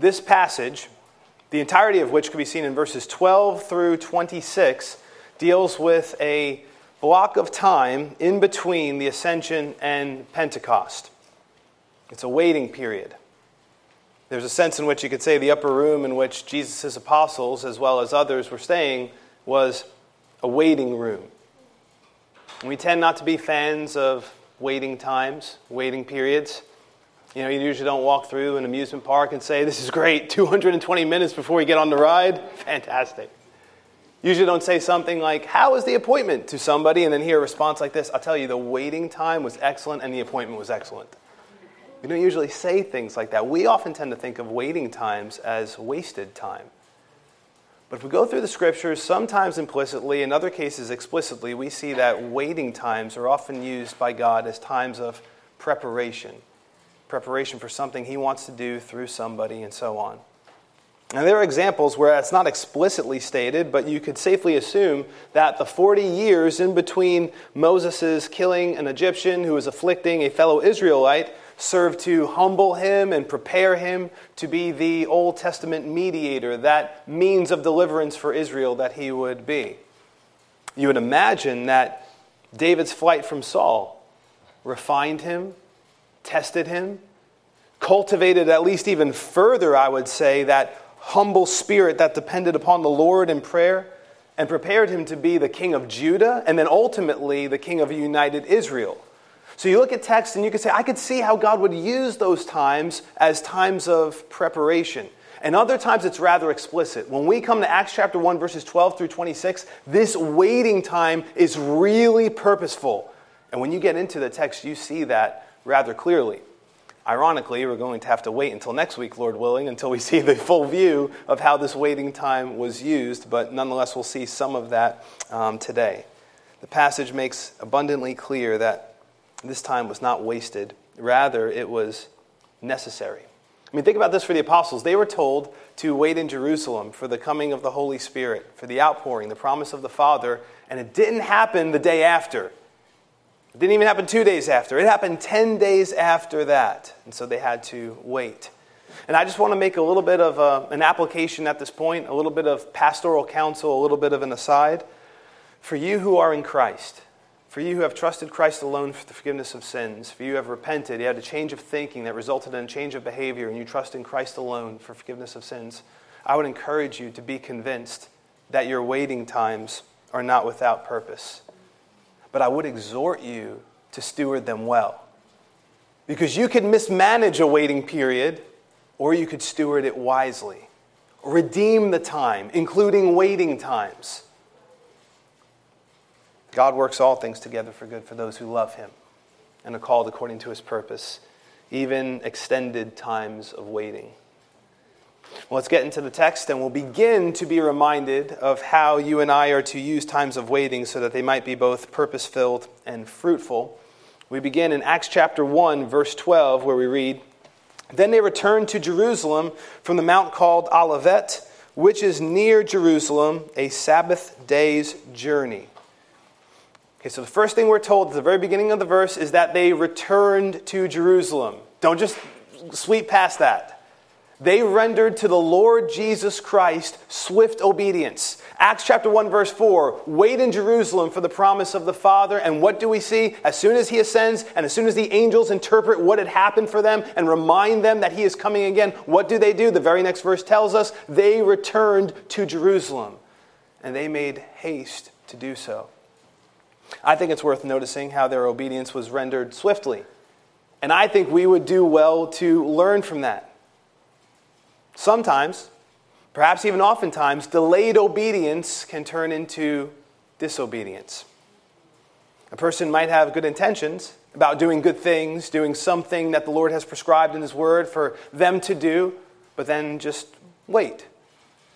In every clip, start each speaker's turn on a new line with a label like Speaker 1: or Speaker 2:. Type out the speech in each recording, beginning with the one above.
Speaker 1: this passage, the entirety of which can be seen in verses 12 through 26, deals with a block of time in between the ascension and Pentecost. It's a waiting period. There's a sense in which you could say the upper room in which Jesus' apostles, as well as others, were staying was a waiting room. We tend not to be fans of waiting times, waiting periods. You know, you usually don't walk through an amusement park and say, This is great, 220 minutes before we get on the ride. Fantastic. Usually don't say something like, How was the appointment to somebody? And then hear a response like this I'll tell you, the waiting time was excellent and the appointment was excellent. We don't usually say things like that. We often tend to think of waiting times as wasted time. But if we go through the scriptures, sometimes implicitly, in other cases explicitly, we see that waiting times are often used by God as times of preparation preparation for something He wants to do through somebody, and so on. And there are examples where it's not explicitly stated, but you could safely assume that the 40 years in between Moses' killing an Egyptian who was afflicting a fellow Israelite served to humble him and prepare him to be the Old Testament mediator, that means of deliverance for Israel that he would be. You would imagine that David's flight from Saul refined him, tested him, cultivated at least even further, I would say, that humble spirit that depended upon the Lord in prayer and prepared him to be the king of Judah and then ultimately the king of united Israel. So you look at text and you could say, I could see how God would use those times as times of preparation. And other times it's rather explicit. When we come to Acts chapter 1, verses 12 through 26, this waiting time is really purposeful. And when you get into the text, you see that rather clearly. Ironically, we're going to have to wait until next week, Lord willing, until we see the full view of how this waiting time was used, but nonetheless, we'll see some of that um, today. The passage makes abundantly clear that this time was not wasted, rather, it was necessary. I mean, think about this for the apostles. They were told to wait in Jerusalem for the coming of the Holy Spirit, for the outpouring, the promise of the Father, and it didn't happen the day after. It didn't even happen two days after. It happened 10 days after that. And so they had to wait. And I just want to make a little bit of a, an application at this point, a little bit of pastoral counsel, a little bit of an aside. For you who are in Christ, for you who have trusted Christ alone for the forgiveness of sins, for you who have repented, you had a change of thinking that resulted in a change of behavior, and you trust in Christ alone for forgiveness of sins, I would encourage you to be convinced that your waiting times are not without purpose. But I would exhort you to steward them well. Because you could mismanage a waiting period, or you could steward it wisely. Redeem the time, including waiting times. God works all things together for good for those who love him and are called according to his purpose, even extended times of waiting. Well, let's get into the text and we'll begin to be reminded of how you and I are to use times of waiting so that they might be both purpose filled and fruitful. We begin in Acts chapter 1, verse 12, where we read Then they returned to Jerusalem from the mount called Olivet, which is near Jerusalem, a Sabbath day's journey. Okay, so the first thing we're told at the very beginning of the verse is that they returned to Jerusalem. Don't just sweep past that. They rendered to the Lord Jesus Christ swift obedience. Acts chapter 1, verse 4 wait in Jerusalem for the promise of the Father. And what do we see? As soon as he ascends and as soon as the angels interpret what had happened for them and remind them that he is coming again, what do they do? The very next verse tells us they returned to Jerusalem and they made haste to do so. I think it's worth noticing how their obedience was rendered swiftly. And I think we would do well to learn from that. Sometimes, perhaps even oftentimes, delayed obedience can turn into disobedience. A person might have good intentions about doing good things, doing something that the Lord has prescribed in His Word for them to do, but then just wait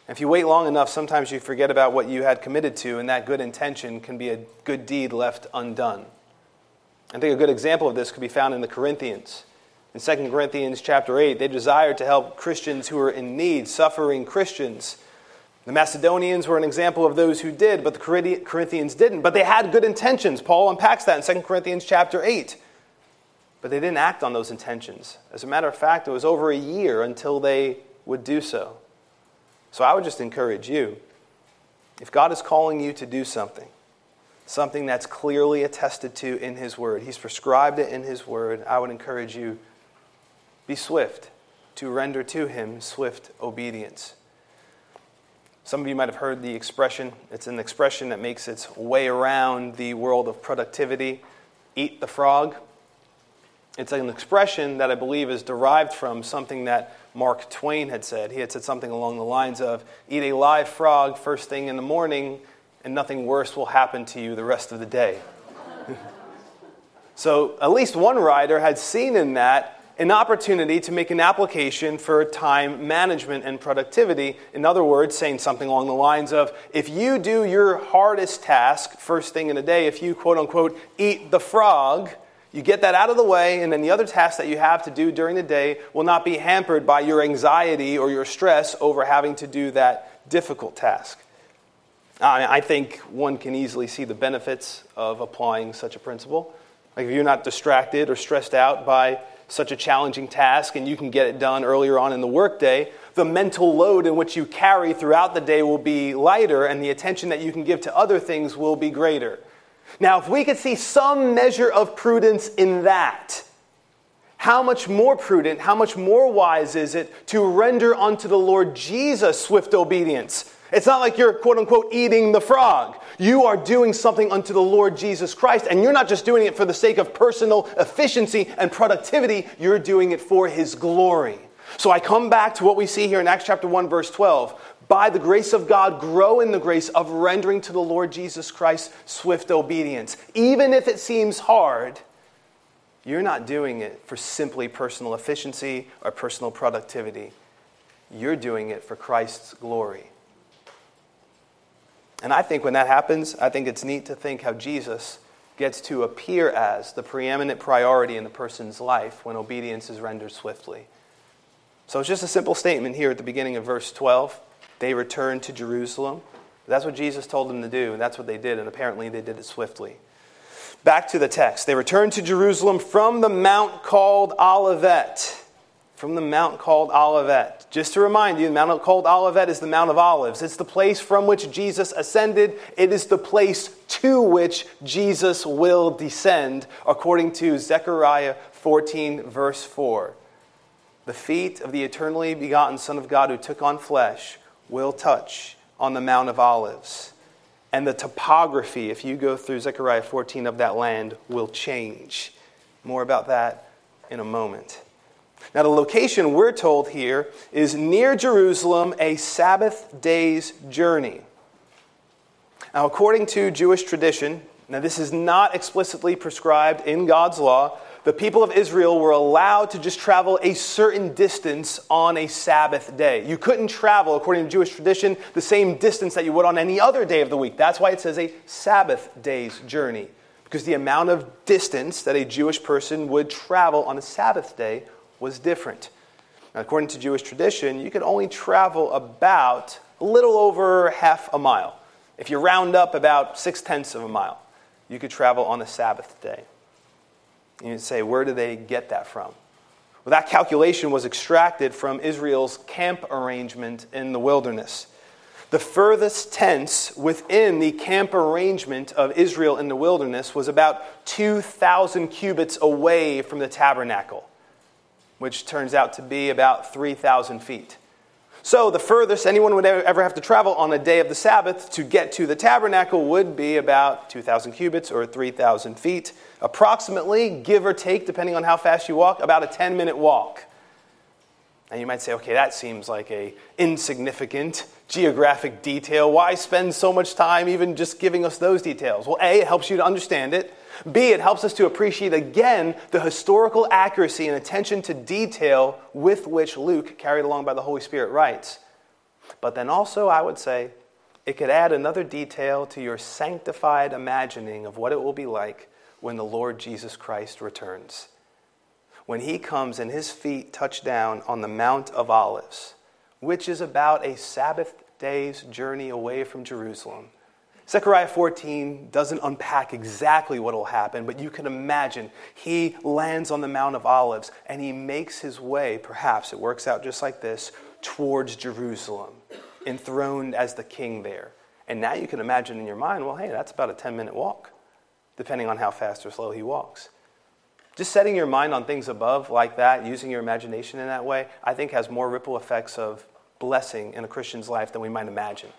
Speaker 1: if you wait long enough, sometimes you forget about what you had committed to, and that good intention can be a good deed left undone. I think a good example of this could be found in the Corinthians. In 2 Corinthians chapter 8, they desired to help Christians who were in need, suffering Christians. The Macedonians were an example of those who did, but the Corinthians didn't. But they had good intentions. Paul unpacks that in 2 Corinthians chapter 8. But they didn't act on those intentions. As a matter of fact, it was over a year until they would do so. So I would just encourage you if God is calling you to do something, something that's clearly attested to in His Word, He's prescribed it in His Word, I would encourage you be swift to render to Him swift obedience. Some of you might have heard the expression. It's an expression that makes its way around the world of productivity eat the frog. It's an expression that I believe is derived from something that Mark Twain had said. He had said something along the lines of Eat a live frog first thing in the morning, and nothing worse will happen to you the rest of the day. so, at least one writer had seen in that an opportunity to make an application for time management and productivity. In other words, saying something along the lines of if you do your hardest task first thing in the day, if you quote unquote eat the frog, you get that out of the way, and then the other tasks that you have to do during the day will not be hampered by your anxiety or your stress over having to do that difficult task. I think one can easily see the benefits of applying such a principle. Like if you're not distracted or stressed out by such a challenging task and you can get it done earlier on in the workday, the mental load in which you carry throughout the day will be lighter and the attention that you can give to other things will be greater. Now, if we could see some measure of prudence in that, how much more prudent, how much more wise is it to render unto the Lord Jesus swift obedience? It's not like you're quote unquote eating the frog. You are doing something unto the Lord Jesus Christ, and you're not just doing it for the sake of personal efficiency and productivity, you're doing it for His glory. So I come back to what we see here in Acts chapter 1, verse 12. By the grace of God, grow in the grace of rendering to the Lord Jesus Christ swift obedience. Even if it seems hard, you're not doing it for simply personal efficiency or personal productivity. You're doing it for Christ's glory. And I think when that happens, I think it's neat to think how Jesus gets to appear as the preeminent priority in the person's life when obedience is rendered swiftly. So it's just a simple statement here at the beginning of verse 12. They returned to Jerusalem. That's what Jesus told them to do, and that's what they did, and apparently they did it swiftly. Back to the text. They returned to Jerusalem from the mount called Olivet from the mount called Olivet. Just to remind you, the mount called Olivet is the Mount of Olives. It's the place from which Jesus ascended. It is the place to which Jesus will descend, according to Zechariah 14, verse 4. The feet of the eternally begotten Son of God who took on flesh will touch on the Mount of Olives. And the topography, if you go through Zechariah 14 of that land, will change. More about that in a moment. Now, the location we're told here is near Jerusalem, a Sabbath day's journey. Now, according to Jewish tradition, now this is not explicitly prescribed in God's law, the people of Israel were allowed to just travel a certain distance on a Sabbath day. You couldn't travel, according to Jewish tradition, the same distance that you would on any other day of the week. That's why it says a Sabbath day's journey, because the amount of distance that a Jewish person would travel on a Sabbath day was different. Now, according to Jewish tradition, you could only travel about a little over half a mile. If you round up about six tenths of a mile, you could travel on a Sabbath day. You'd say, where do they get that from? Well, that calculation was extracted from Israel's camp arrangement in the wilderness. The furthest tents within the camp arrangement of Israel in the wilderness was about 2,000 cubits away from the tabernacle which turns out to be about 3,000 feet. So, the furthest anyone would ever have to travel on a day of the Sabbath to get to the tabernacle would be about 2,000 cubits or 3,000 feet, approximately, give or take, depending on how fast you walk, about a 10 minute walk. And you might say, okay, that seems like a insignificant geographic detail. Why spend so much time even just giving us those details? Well, A, it helps you to understand it. B, it helps us to appreciate again the historical accuracy and attention to detail with which Luke, carried along by the Holy Spirit, writes. But then also, I would say, it could add another detail to your sanctified imagining of what it will be like when the Lord Jesus Christ returns. When he comes and his feet touch down on the Mount of Olives, which is about a Sabbath day's journey away from Jerusalem Zechariah 14 doesn't unpack exactly what will happen, but you can imagine he lands on the Mount of Olives and he makes his way, perhaps it works out just like this, towards Jerusalem, enthroned as the king there. And now you can imagine in your mind, well, hey, that's about a 10 minute walk, depending on how fast or slow he walks. Just setting your mind on things above like that, using your imagination in that way, I think has more ripple effects of blessing in a Christian's life than we might imagine.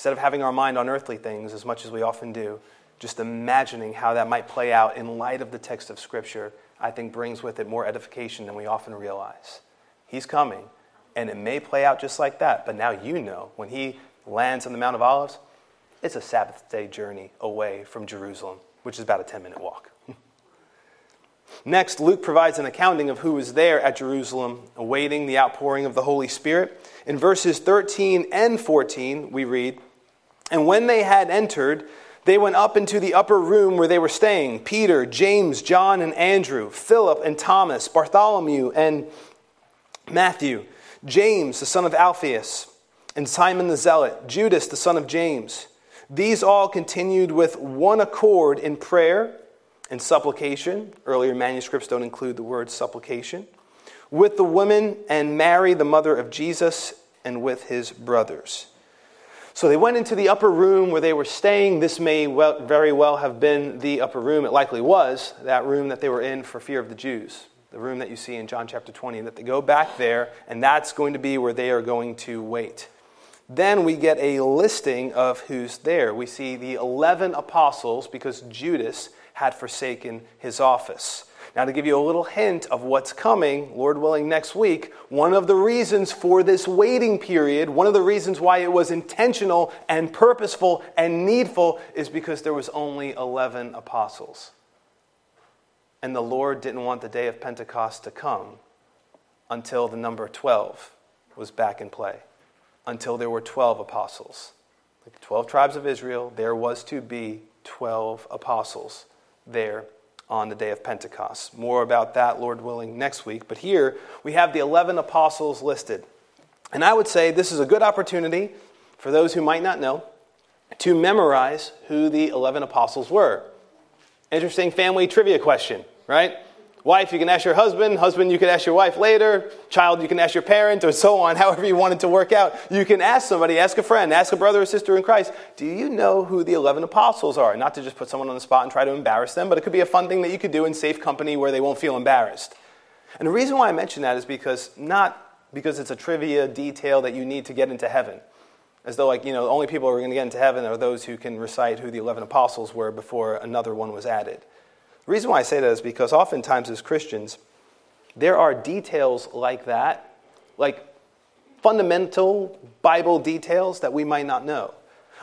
Speaker 1: Instead of having our mind on earthly things as much as we often do, just imagining how that might play out in light of the text of Scripture, I think brings with it more edification than we often realize. He's coming, and it may play out just like that, but now you know when he lands on the Mount of Olives, it's a Sabbath day journey away from Jerusalem, which is about a 10 minute walk. Next, Luke provides an accounting of who was there at Jerusalem awaiting the outpouring of the Holy Spirit. In verses 13 and 14, we read, And when they had entered, they went up into the upper room where they were staying Peter, James, John, and Andrew, Philip and Thomas, Bartholomew and Matthew, James, the son of Alphaeus, and Simon the Zealot, Judas, the son of James. These all continued with one accord in prayer and supplication. Earlier manuscripts don't include the word supplication. With the women and Mary, the mother of Jesus, and with his brothers. So they went into the upper room where they were staying. This may well, very well have been the upper room. It likely was that room that they were in for fear of the Jews, the room that you see in John chapter 20. That they go back there, and that's going to be where they are going to wait. Then we get a listing of who's there. We see the 11 apostles because Judas had forsaken his office. Now, to give you a little hint of what's coming, Lord willing, next week, one of the reasons for this waiting period, one of the reasons why it was intentional and purposeful and needful, is because there was only 11 apostles. And the Lord didn't want the day of Pentecost to come until the number 12 was back in play, until there were 12 apostles. Like the 12 tribes of Israel, there was to be 12 apostles there on the day of Pentecost. More about that, Lord willing, next week. But here we have the 11 apostles listed. And I would say this is a good opportunity for those who might not know to memorize who the 11 apostles were. Interesting family trivia question, right? Wife, you can ask your husband. Husband, you can ask your wife later. Child, you can ask your parent, or so on, however you want it to work out. You can ask somebody, ask a friend, ask a brother or sister in Christ, do you know who the 11 apostles are? Not to just put someone on the spot and try to embarrass them, but it could be a fun thing that you could do in safe company where they won't feel embarrassed. And the reason why I mention that is because, not because it's a trivia detail that you need to get into heaven. As though, like, you know, the only people who are going to get into heaven are those who can recite who the 11 apostles were before another one was added. The reason why I say that is because oftentimes as Christians, there are details like that, like fundamental Bible details that we might not know.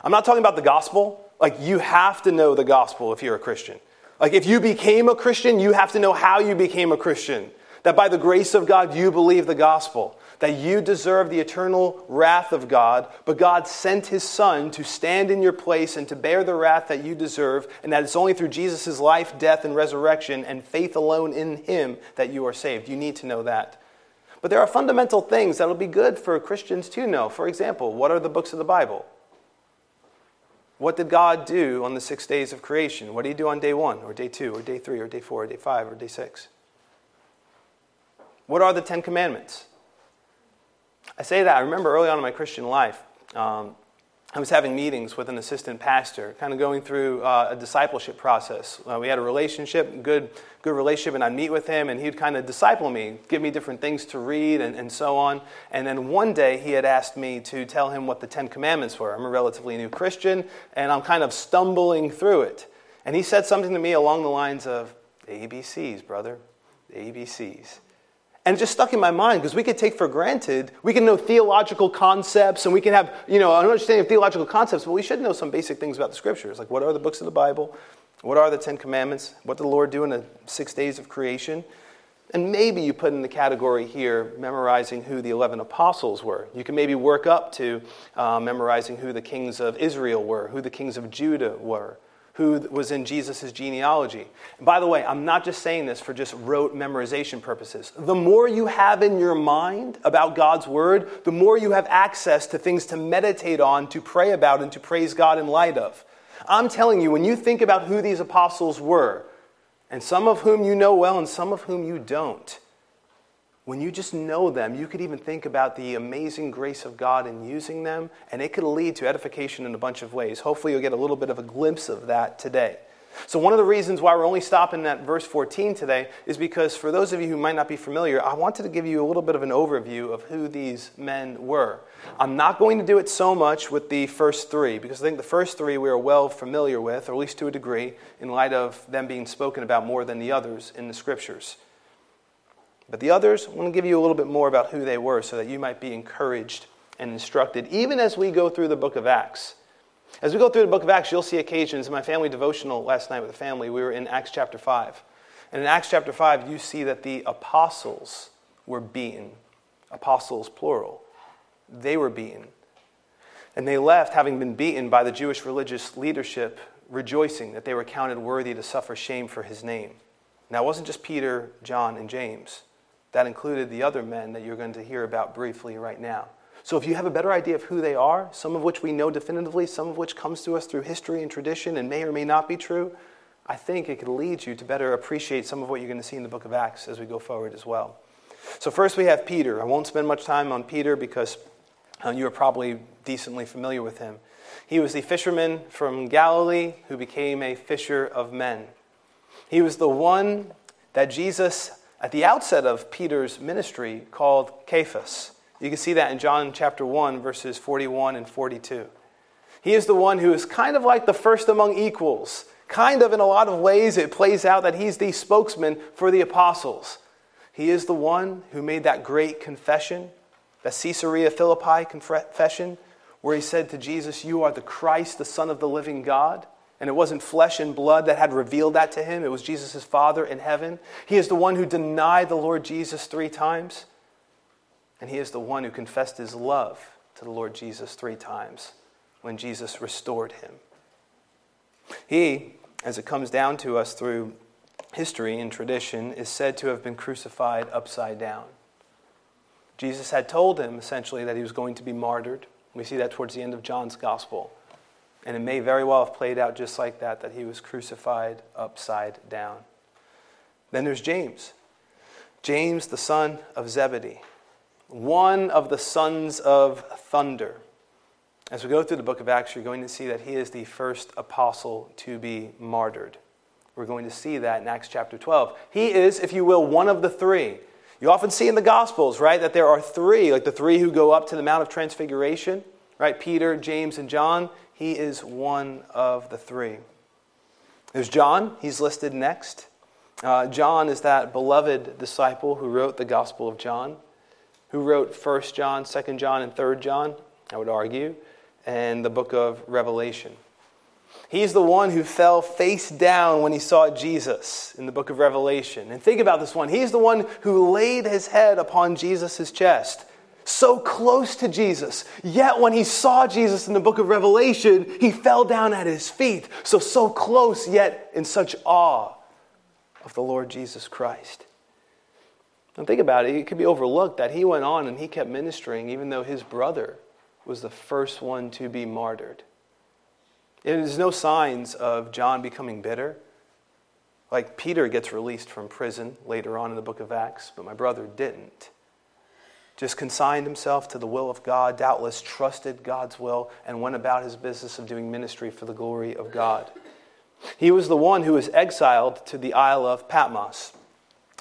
Speaker 1: I'm not talking about the gospel. Like, you have to know the gospel if you're a Christian. Like, if you became a Christian, you have to know how you became a Christian. That by the grace of God, you believe the gospel that you deserve the eternal wrath of God, but God sent his Son to stand in your place and to bear the wrath that you deserve, and that it's only through Jesus' life, death, and resurrection and faith alone in him that you are saved. You need to know that. But there are fundamental things that'll be good for Christians to know. For example, what are the books of the Bible? What did God do on the six days of creation? What did he do on day one, or day two, or day three, or day four, or day five, or day six? What are the Ten Commandments? I say that. I remember early on in my Christian life, um, I was having meetings with an assistant pastor, kind of going through uh, a discipleship process. Uh, we had a relationship, good, good relationship, and I'd meet with him, and he'd kind of disciple me, give me different things to read, and, and so on. And then one day, he had asked me to tell him what the Ten Commandments were. I'm a relatively new Christian, and I'm kind of stumbling through it. And he said something to me along the lines of, ABCs, brother, ABCs. And it just stuck in my mind because we could take for granted, we can know theological concepts and we can have, you know, an understanding of theological concepts, but we should know some basic things about the scriptures. Like what are the books of the Bible? What are the Ten Commandments? What did the Lord do in the six days of creation? And maybe you put in the category here memorizing who the 11 apostles were. You can maybe work up to uh, memorizing who the kings of Israel were, who the kings of Judah were, who was in Jesus' genealogy. And by the way, I'm not just saying this for just rote memorization purposes. The more you have in your mind about God's word, the more you have access to things to meditate on, to pray about, and to praise God in light of. I'm telling you, when you think about who these apostles were, and some of whom you know well and some of whom you don't, when you just know them, you could even think about the amazing grace of God in using them, and it could lead to edification in a bunch of ways. Hopefully, you'll get a little bit of a glimpse of that today. So, one of the reasons why we're only stopping at verse 14 today is because for those of you who might not be familiar, I wanted to give you a little bit of an overview of who these men were. I'm not going to do it so much with the first three, because I think the first three we are well familiar with, or at least to a degree, in light of them being spoken about more than the others in the scriptures. But the others, I want to give you a little bit more about who they were so that you might be encouraged and instructed, even as we go through the book of Acts. As we go through the book of Acts, you'll see occasions. In my family devotional last night with the family, we were in Acts chapter 5. And in Acts chapter 5, you see that the apostles were beaten. Apostles, plural. They were beaten. And they left, having been beaten by the Jewish religious leadership, rejoicing that they were counted worthy to suffer shame for his name. Now, it wasn't just Peter, John, and James. That included the other men that you're going to hear about briefly right now. So, if you have a better idea of who they are, some of which we know definitively, some of which comes to us through history and tradition and may or may not be true, I think it could lead you to better appreciate some of what you're going to see in the book of Acts as we go forward as well. So, first we have Peter. I won't spend much time on Peter because uh, you are probably decently familiar with him. He was the fisherman from Galilee who became a fisher of men. He was the one that Jesus at the outset of Peter's ministry called Cephas. You can see that in John chapter 1, verses 41 and 42. He is the one who is kind of like the first among equals. Kind of in a lot of ways, it plays out that he's the spokesman for the apostles. He is the one who made that great confession, that Caesarea Philippi confession, where he said to Jesus, You are the Christ, the Son of the living God. And it wasn't flesh and blood that had revealed that to him, it was Jesus' Father in heaven. He is the one who denied the Lord Jesus three times. And he is the one who confessed his love to the Lord Jesus three times when Jesus restored him. He, as it comes down to us through history and tradition, is said to have been crucified upside down. Jesus had told him essentially that he was going to be martyred. We see that towards the end of John's gospel. And it may very well have played out just like that, that he was crucified upside down. Then there's James. James, the son of Zebedee, one of the sons of thunder. As we go through the book of Acts, you're going to see that he is the first apostle to be martyred. We're going to see that in Acts chapter 12. He is, if you will, one of the three. You often see in the Gospels, right, that there are three, like the three who go up to the Mount of Transfiguration, right? Peter, James, and John. He is one of the three. There's John, he's listed next. Uh, John is that beloved disciple who wrote the Gospel of John, who wrote 1 John, 2 John, and 3 John, I would argue, and the book of Revelation. He's the one who fell face down when he saw Jesus in the book of Revelation. And think about this one. He's the one who laid his head upon Jesus' chest so close to Jesus. Yet when he saw Jesus in the book of Revelation, he fell down at his feet. So, so close, yet in such awe of the Lord Jesus Christ. And think about it, it could be overlooked that he went on and he kept ministering even though his brother was the first one to be martyred. And there's no signs of John becoming bitter. Like Peter gets released from prison later on in the book of Acts, but my brother didn't just consigned himself to the will of God, doubtless trusted God's will, and went about his business of doing ministry for the glory of God. He was the one who was exiled to the Isle of Patmos.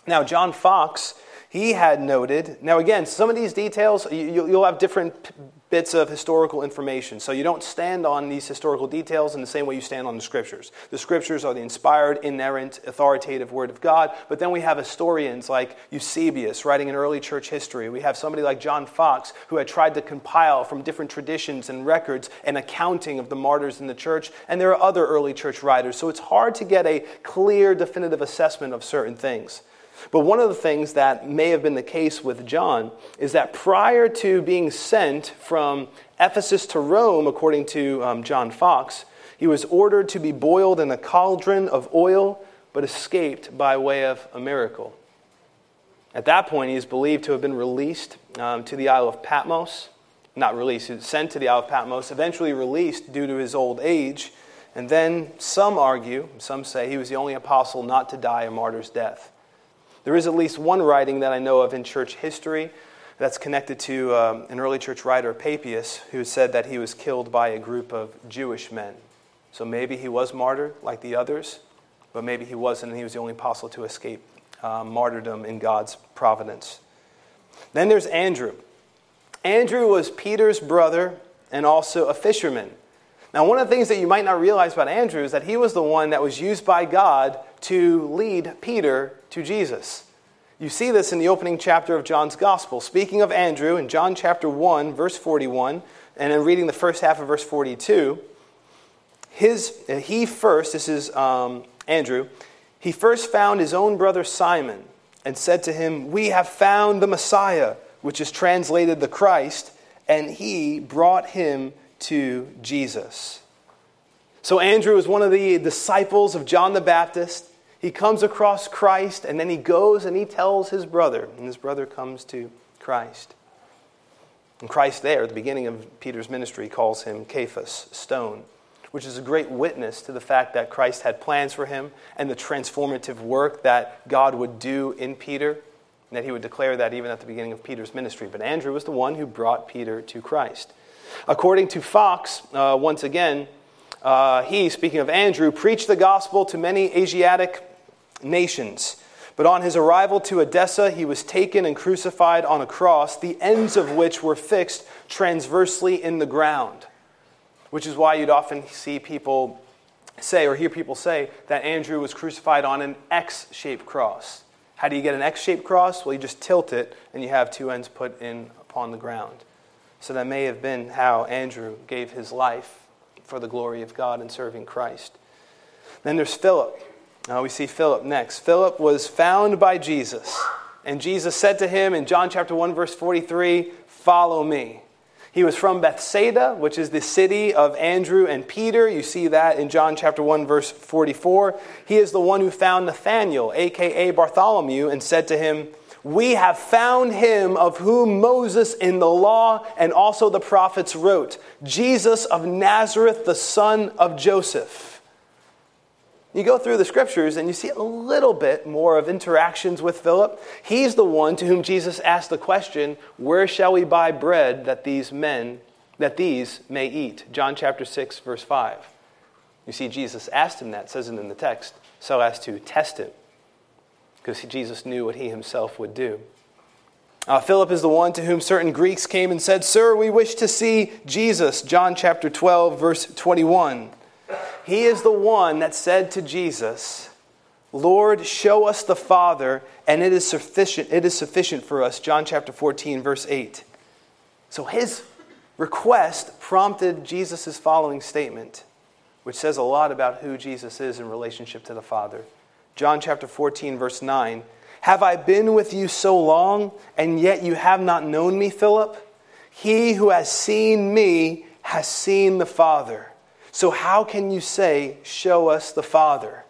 Speaker 1: Now, John Foxe, he had noted. Now, again, some of these details, you'll have different bits of historical information. So you don't stand on these historical details in the same way you stand on the scriptures. The scriptures are the inspired, inerrant, authoritative word of God. But then we have historians like Eusebius writing in early church history. We have somebody like John Foxe who had tried to compile from different traditions and records an accounting of the martyrs in the church. And there are other early church writers. So it's hard to get a clear, definitive assessment of certain things. But one of the things that may have been the case with John is that prior to being sent from Ephesus to Rome, according to um, John Foxe, he was ordered to be boiled in a cauldron of oil, but escaped by way of a miracle. At that point, he is believed to have been released um, to the Isle of Patmos. Not released, he was sent to the Isle of Patmos, eventually released due to his old age. And then some argue, some say he was the only apostle not to die a martyr's death. There is at least one writing that I know of in church history that's connected to um, an early church writer, Papias, who said that he was killed by a group of Jewish men. So maybe he was martyred like the others, but maybe he wasn't, and he was the only apostle to escape um, martyrdom in God's providence. Then there's Andrew. Andrew was Peter's brother and also a fisherman. Now, one of the things that you might not realize about Andrew is that he was the one that was used by God to lead Peter to Jesus. You see this in the opening chapter of John's Gospel. Speaking of Andrew, in John chapter 1, verse 41, and in reading the first half of verse 42, his, he first, this is um, Andrew, he first found his own brother Simon and said to him, We have found the Messiah, which is translated the Christ, and he brought him to Jesus. So Andrew is one of the disciples of John the Baptist. He comes across Christ and then he goes and he tells his brother, and his brother comes to Christ. And Christ, there, at the beginning of Peter's ministry, calls him Cephas, stone, which is a great witness to the fact that Christ had plans for him and the transformative work that God would do in Peter, and that he would declare that even at the beginning of Peter's ministry. But Andrew was the one who brought Peter to Christ. According to Foxe, uh, once again, uh, he, speaking of Andrew, preached the gospel to many Asiatic nations. But on his arrival to Edessa, he was taken and crucified on a cross, the ends of which were fixed transversely in the ground. Which is why you'd often see people say, or hear people say, that Andrew was crucified on an X shaped cross. How do you get an X shaped cross? Well, you just tilt it and you have two ends put in upon the ground. So that may have been how Andrew gave his life for the glory of God in serving Christ. Then there's Philip. Now we see Philip next. Philip was found by Jesus, and Jesus said to him in John chapter 1 verse 43, "Follow me." He was from Bethsaida, which is the city of Andrew and Peter. You see that in John chapter 1 verse 44. He is the one who found Nathanael, aka Bartholomew, and said to him, we have found him of whom Moses in the law and also the prophets wrote, Jesus of Nazareth, the son of Joseph. You go through the scriptures and you see a little bit more of interactions with Philip. He's the one to whom Jesus asked the question, Where shall we buy bread that these men, that these may eat? John chapter 6, verse 5. You see, Jesus asked him that, says it in the text, so as to test him because Jesus knew what he himself would do. Uh, Philip is the one to whom certain Greeks came and said, Sir, we wish to see Jesus. John chapter 12, verse 21. He is the one that said to Jesus, Lord, show us the Father, and it is sufficient, it is sufficient for us. John chapter 14, verse 8. So his request prompted Jesus' following statement, which says a lot about who Jesus is in relationship to the Father. John chapter 14, verse 9. Have I been with you so long, and yet you have not known me, Philip? He who has seen me has seen the Father. So how can you say, Show us the Father?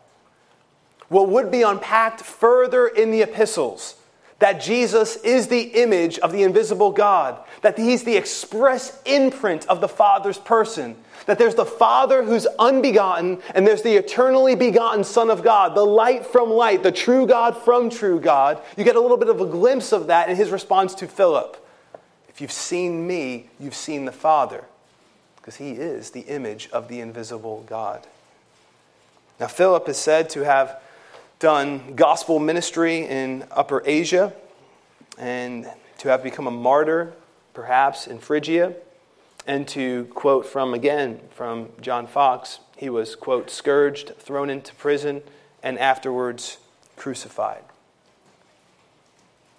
Speaker 1: What would be unpacked further in the epistles that Jesus is the image of the invisible God, that he's the express imprint of the Father's person, that there's the Father who's unbegotten, and there's the eternally begotten Son of God, the light from light, the true God from true God. You get a little bit of a glimpse of that in his response to Philip. If you've seen me, you've seen the Father, because he is the image of the invisible God. Now, Philip is said to have done gospel ministry in Upper Asia and to have become a martyr, perhaps in Phrygia, and to quote from again from John Foxe, he was, quote, scourged, thrown into prison, and afterwards crucified.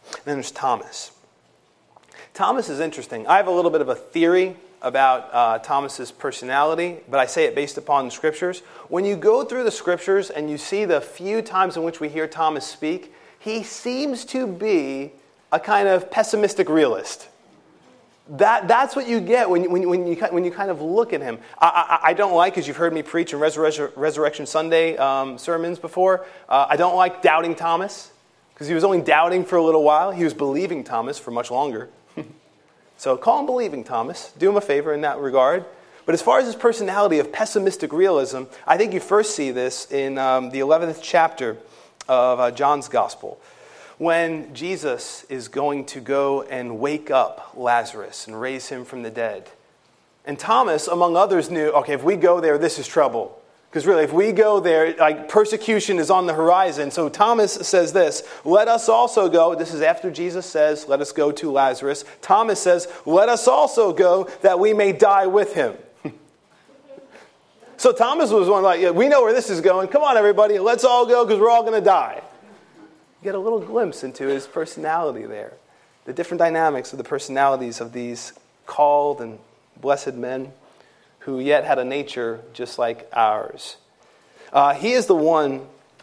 Speaker 1: And then there's Thomas. Thomas is interesting. I have a little bit of a theory about uh, Thomas's personality, but I say it based upon the scriptures. When you go through the scriptures and you see the few times in which we hear Thomas speak, he seems to be a kind of pessimistic realist. That, that's what you get when, when, when, you, when you kind of look at him. I, I, I don't like, as you've heard me preach in Resurrection, Resurrection Sunday um, sermons before, uh, I don't like doubting Thomas because he was only doubting for a little while. He was believing Thomas for much longer. So call him believing Thomas. Do him a favor in that regard. But as far as his personality of pessimistic realism, I think you first see this in um, the 11th chapter of uh, John's Gospel, when Jesus is going to go and wake up Lazarus and raise him from the dead. And Thomas, among others, knew okay, if we go there, this is trouble. Because really, if we go there, like persecution is on the horizon. So Thomas says this Let us also go. This is after Jesus says, Let us go to Lazarus. Thomas says, Let us also go that we may die with him. so Thomas was one like, yeah, We know where this is going. Come on, everybody, let's all go because we're all going to die. You get a little glimpse into his personality there. The different dynamics of the personalities of these called and blessed men who yet had a nature just like ours. Uh, he is the one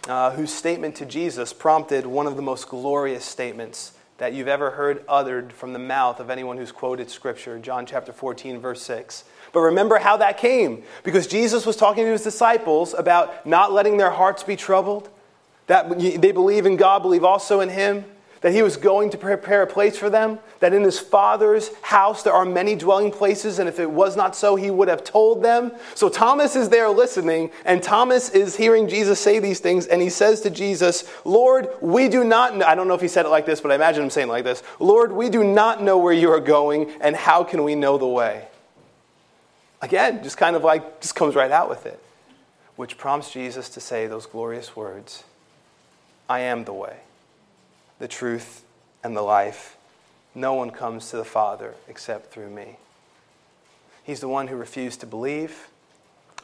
Speaker 1: uh, whose statement to Jesus prompted one of the most glorious statements that you've ever heard uttered from the mouth of anyone who's quoted Scripture, John chapter 14, verse 6. But remember how that came. Because Jesus was talking to his disciples about not letting their hearts be troubled, that they believe in God, believe also in Him, that he was going to prepare a place for them, that in his father's house there are many dwelling places, and if it was not so, he would have told them. So Thomas is there listening, and Thomas is hearing Jesus say these things, and he says to Jesus, Lord, we do not know. I don't know if he said it like this, but I imagine him saying like this Lord, we do not know where you are going, and how can we know the way? Again, just kind of like, just comes right out with it, which prompts Jesus to say those glorious words I am the way the truth, and the life. No one comes to the Father except through me. He's the one who refused to believe.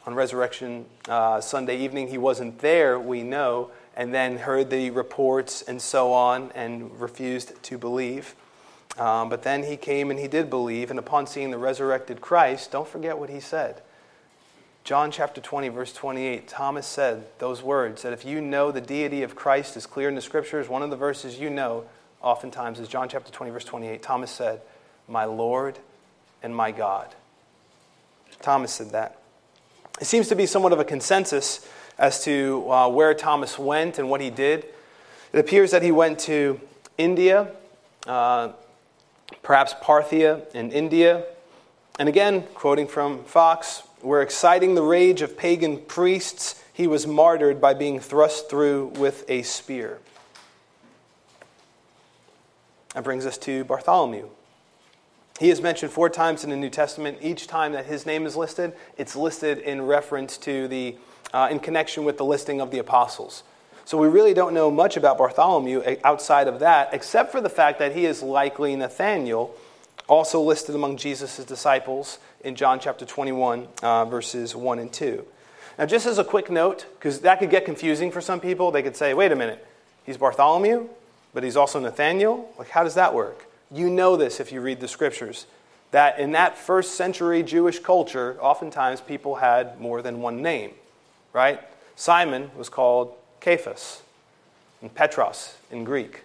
Speaker 1: On Resurrection uh, Sunday evening, he wasn't there, we know, and then heard the reports and so on and refused to believe. Um, but then he came and he did believe, and upon seeing the resurrected Christ, don't forget what he said. John chapter 20, verse 28, Thomas said those words that if you know the deity of Christ is clear in the scriptures, one of the verses you know oftentimes is John chapter 20, verse 28. Thomas said, My Lord and my God. Thomas said that. It seems to be somewhat of a consensus as to uh, where Thomas went and what he did. It appears that he went to India, uh, perhaps Parthia in India. And again, quoting from Foxe, where exciting the rage of pagan priests, he was martyred by being thrust through with a spear. That brings us to Bartholomew. He is mentioned four times in the New Testament. Each time that his name is listed, it's listed in reference to the, uh, in connection with the listing of the apostles. So we really don't know much about Bartholomew outside of that, except for the fact that he is likely Nathaniel, also listed among Jesus' disciples in John chapter 21, uh, verses 1 and 2. Now, just as a quick note, because that could get confusing for some people, they could say, wait a minute, he's Bartholomew, but he's also Nathaniel? Like, how does that work? You know this if you read the scriptures. That in that first century Jewish culture, oftentimes people had more than one name, right? Simon was called Cephas, and Petros in Greek.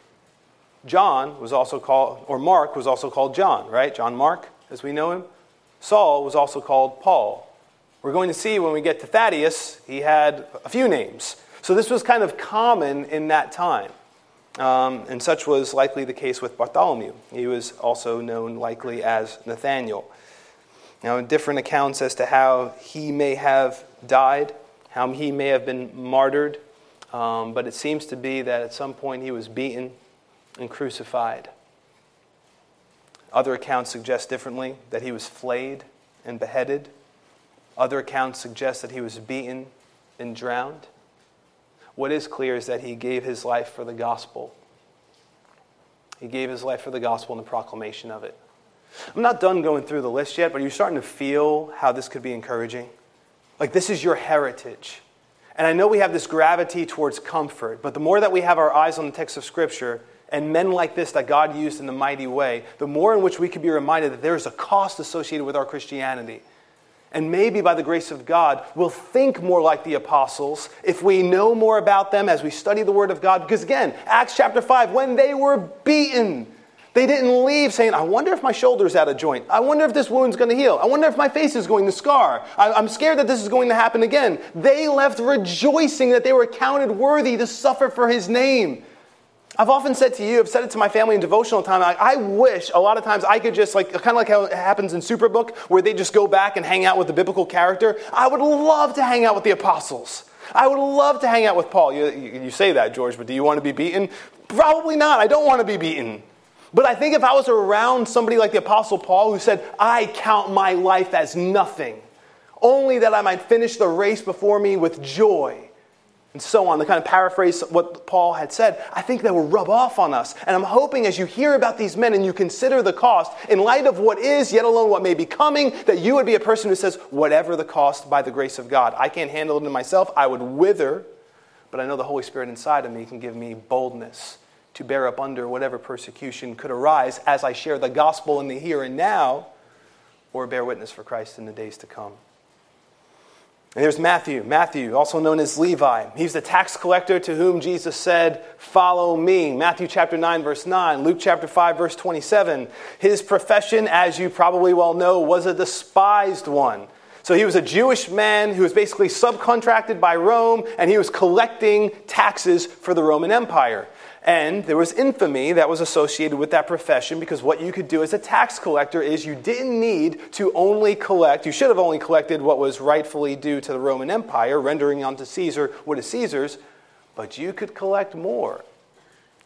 Speaker 1: John was also called, or Mark was also called John, right? John Mark, as we know him. Saul was also called Paul. We're going to see when we get to Thaddeus, he had a few names. So this was kind of common in that time. Um, and such was likely the case with Bartholomew. He was also known likely as Nathaniel. Now, different accounts as to how he may have died, how he may have been martyred, um, but it seems to be that at some point he was beaten and crucified. Other accounts suggest differently that he was flayed and beheaded. Other accounts suggest that he was beaten and drowned. What is clear is that he gave his life for the gospel. He gave his life for the gospel and the proclamation of it. I'm not done going through the list yet, but you're starting to feel how this could be encouraging. Like, this is your heritage. And I know we have this gravity towards comfort, but the more that we have our eyes on the text of Scripture, and men like this that God used in the mighty way, the more in which we can be reminded that there is a cost associated with our Christianity. And maybe by the grace of God, we'll think more like the apostles if we know more about them as we study the Word of God. Because again, Acts chapter 5, when they were beaten, they didn't leave saying, I wonder if my shoulder's out of joint. I wonder if this wound's going to heal. I wonder if my face is going to scar. I'm scared that this is going to happen again. They left rejoicing that they were counted worthy to suffer for his name. I've often said to you, I've said it to my family in devotional time, I wish a lot of times I could just, like, kind of like how it happens in Superbook, where they just go back and hang out with the biblical character. I would love to hang out with the apostles. I would love to hang out with Paul. You, you say that, George, but do you want to be beaten? Probably not. I don't want to be beaten. But I think if I was around somebody like the Apostle Paul who said, I count my life as nothing, only that I might finish the race before me with joy, and so on, to kind of paraphrase what Paul had said, I think that will rub off on us. And I'm hoping as you hear about these men and you consider the cost, in light of what is, yet alone what may be coming, that you would be a person who says, whatever the cost, by the grace of God. I can't handle it in myself. I would wither, but I know the Holy Spirit inside of me can give me boldness to bear up under whatever persecution could arise as I share the gospel in the here and now, or bear witness for Christ in the days to come. And there's Matthew, Matthew, also known as Levi. He's the tax collector to whom Jesus said, Follow me. Matthew chapter 9, verse 9, Luke chapter 5, verse 27. His profession, as you probably well know, was a despised one. So he was a Jewish man who was basically subcontracted by Rome, and he was collecting taxes for the Roman Empire. And there was infamy that was associated with that profession because what you could do as a tax collector is you didn't need to only collect, you should have only collected what was rightfully due to the Roman Empire, rendering unto Caesar what is Caesar's, but you could collect more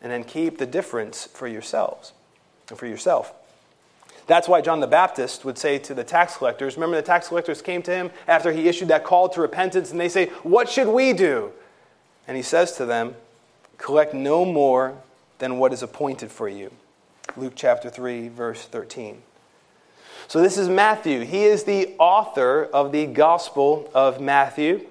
Speaker 1: and then keep the difference for yourselves, and for yourself. That's why John the Baptist would say to the tax collectors, remember the tax collectors came to him after he issued that call to repentance and they say, "What should we do?" And he says to them, Collect no more than what is appointed for you. Luke chapter 3, verse 13. So this is Matthew. He is the author of the Gospel of Matthew.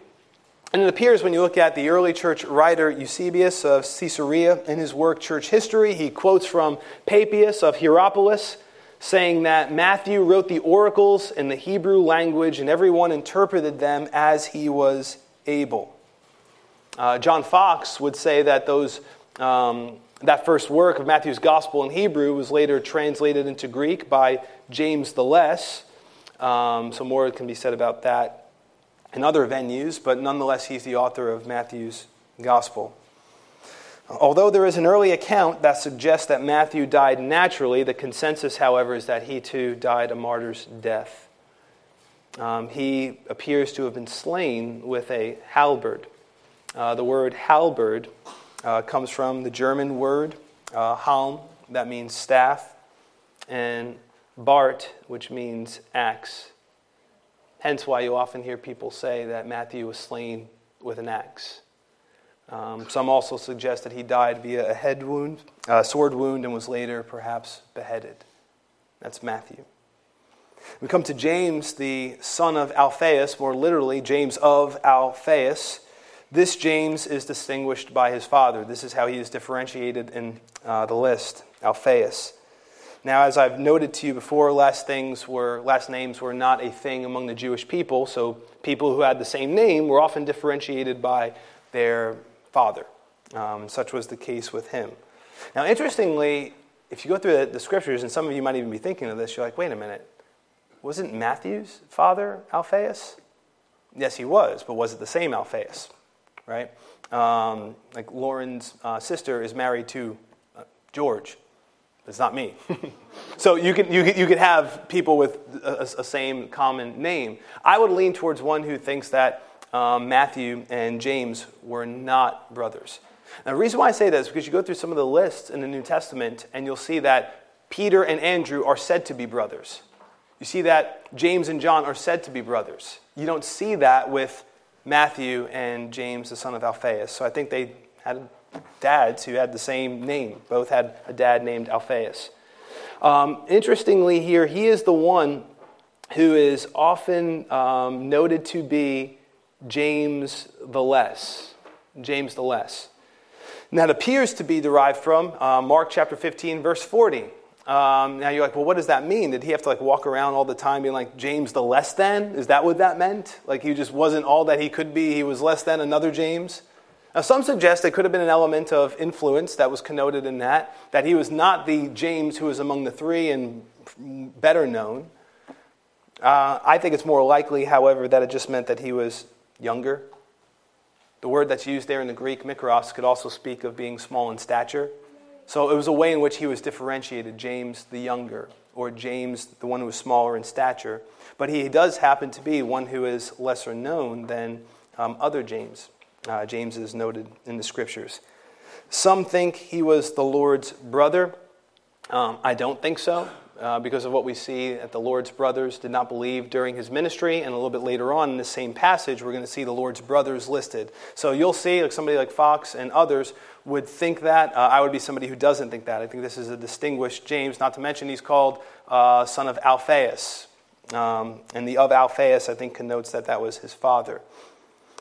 Speaker 1: And it appears when you look at the early church writer Eusebius of Caesarea in his work Church History, he quotes from Papias of Hierapolis, saying that Matthew wrote the oracles in the Hebrew language and everyone interpreted them as he was able. Uh, John Foxe would say that those, um, that first work of Matthew's Gospel in Hebrew was later translated into Greek by James the Less. Um, so more can be said about that in other venues, but nonetheless, he's the author of Matthew's Gospel. Although there is an early account that suggests that Matthew died naturally, the consensus, however, is that he too died a martyr's death. Um, he appears to have been slain with a halberd. Uh, the word halberd uh, comes from the German word uh, halm, that means staff, and bart, which means axe. Hence why you often hear people say that Matthew was slain with an axe. Um, some also suggest that he died via a head wound, a sword wound, and was later perhaps beheaded. That's Matthew. We come to James, the son of Alphaeus, more literally, James of Alphaeus. This James is distinguished by his father. This is how he is differentiated in uh, the list, Alphaeus. Now, as I've noted to you before, last things were last names were not a thing among the Jewish people. So people who had the same name were often differentiated by their father. Um, such was the case with him. Now, interestingly, if you go through the, the scriptures, and some of you might even be thinking of this, you're like, wait a minute, wasn't Matthew's father Alphaeus? Yes, he was, but was it the same Alphaeus? Right? Um, like Lauren's uh, sister is married to uh, George. It's not me. so you can, you, can, you can have people with a, a, same common name. I would lean towards one who thinks that um, Matthew and James were not brothers. Now, the reason why I say that is because you go through some of the lists in the New Testament and you'll see that Peter and Andrew are said to be brothers. You see that James and John are said to be brothers. You don't see that with Matthew and James, the son of Alphaeus. So I think they had dads who had the same name. Both had a dad named Alphaeus. Um, interestingly, here, he is the one who is often um, noted to be James the Less. James the Less. And that appears to be derived from uh, Mark chapter 15, verse 40. Um, now you're like, well, what does that mean? Did he have to like walk around all the time being like James the less than? Is that what that meant? Like he just wasn't all that he could be. He was less than another James. Now some suggest there could have been an element of influence that was connoted in that, that he was not the James who was among the three and better known. Uh, I think it's more likely, however, that it just meant that he was younger. The word that's used there in the Greek, mikros, could also speak of being small in stature. So it was a way in which he was differentiated, James the younger, or James the one who was smaller in stature. But he does happen to be one who is lesser known than um, other James. Uh, James is noted in the scriptures. Some think he was the Lord's brother. Um, I don't think so. Uh, because of what we see that the Lord's brothers did not believe during his ministry. And a little bit later on in the same passage, we're going to see the Lord's brothers listed. So you'll see, like somebody like Foxe and others would think that. Uh, I would be somebody who doesn't think that. I think this is a distinguished James, not to mention he's called uh, son of Alphaeus. Um, and the of Alphaeus, I think, connotes that that was his father.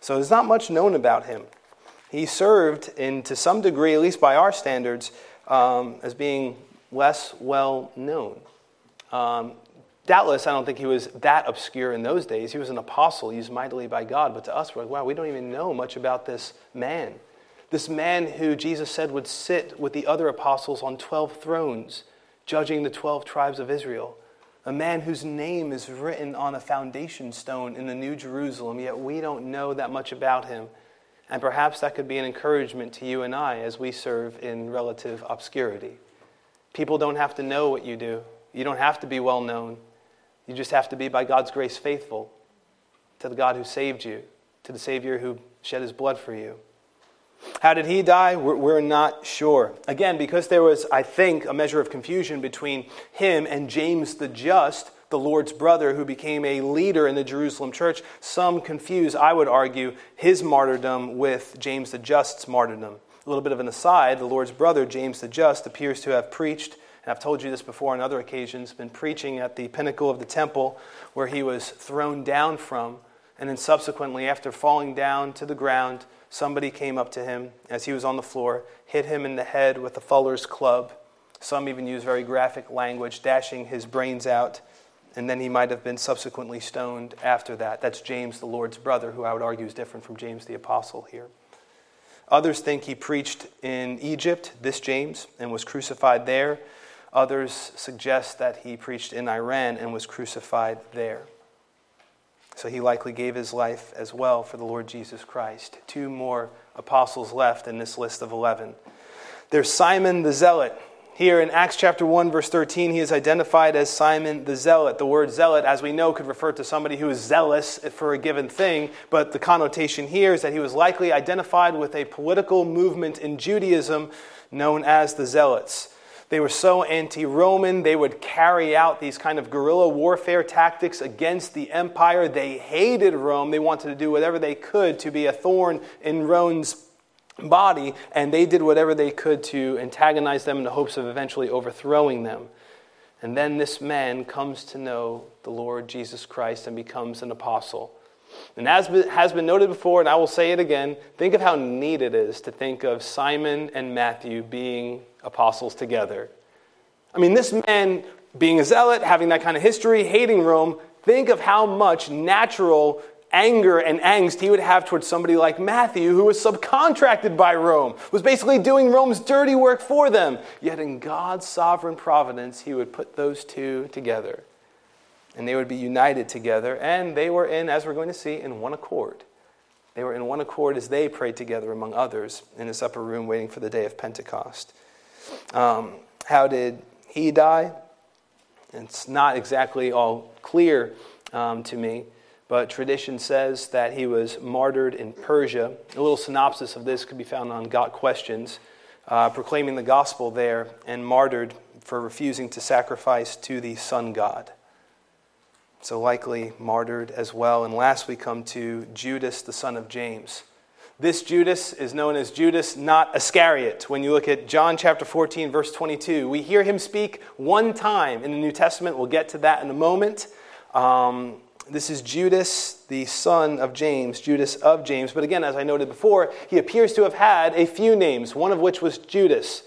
Speaker 1: So there's not much known about him. He served, in, to some degree, at least by our standards, um, as being less well known. Um, doubtless, I don't think he was that obscure in those days. He was an apostle used mightily by God, but to us, we're like, wow, we don't even know much about this man. This man who Jesus said would sit with the other apostles on 12 thrones, judging the 12 tribes of Israel. A man whose name is written on a foundation stone in the New Jerusalem, yet we don't know that much about him. And perhaps that could be an encouragement to you and I as we serve in relative obscurity. People don't have to know what you do, you don't have to be well known. You just have to be, by God's grace, faithful to the God who saved you, to the Savior who shed his blood for you. How did he die? We're, we're, not sure. Again, because there was, I think, a measure of confusion between him and James the Just, the Lord's brother, who became a leader in the Jerusalem church. Some confuse, I would argue, his martyrdom with James the Just's martyrdom. A little bit of an aside the Lord's brother, James the Just, appears to have preached and I've told you this before on other occasions, been preaching at the pinnacle of the temple where he was thrown down from. And then subsequently, after falling down to the ground, somebody came up to him as he was on the floor, hit him in the head with a fuller's club. Some even use very graphic language, dashing his brains out. And then he might have been subsequently stoned after that. That's James, the Lord's brother, who I would argue is different from James the apostle here. Others think he preached in Egypt, this James, and was crucified there. Others suggest that he preached in Iran and was crucified there. So he likely gave his life as well for the Lord Jesus Christ. Two more apostles left in this list of 11. There's Simon the Zealot. Here in Acts chapter 1, verse 13, he is identified as Simon the Zealot. The word zealot, as we know, could refer to somebody who is zealous for a given thing, but the connotation here is that he was likely identified with a political movement in Judaism known as the Zealots. They were so anti Roman, they would carry out these kind of guerrilla warfare tactics against the empire. They hated Rome. They wanted to do whatever they could to be a thorn in Rome's body, and they did whatever they could to antagonize them in the hopes of eventually overthrowing them. And then this man comes to know the Lord Jesus Christ and becomes an apostle. And as has been noted before, and I will say it again, think of how neat it is to think of Simon and Matthew being apostles together. I mean, this man, being a zealot, having that kind of history, hating Rome, think of how much natural anger and angst he would have towards somebody like Matthew, who was subcontracted by Rome, was basically doing Rome's dirty work for them. Yet in God's sovereign providence, he would put those two together. And they would be united together, and they were in, as we're going to see, in one accord. They were in one accord as they prayed together, among others, in this upper room waiting for the day of Pentecost. Um, how did he die? It's not exactly all clear um, to me, but tradition says that he was martyred in Persia. A little synopsis of this could be found on Got Questions, uh, proclaiming the gospel there and martyred for refusing to sacrifice to the sun god. So, likely martyred as well. And last, we come to Judas, the son of James. This Judas is known as Judas, not Iscariot. When you look at John chapter 14, verse 22, we hear him speak one time in the New Testament. We'll get to that in a moment. Um, this is Judas, the son of James, Judas of James. But again, as I noted before, he appears to have had a few names, one of which was Judas,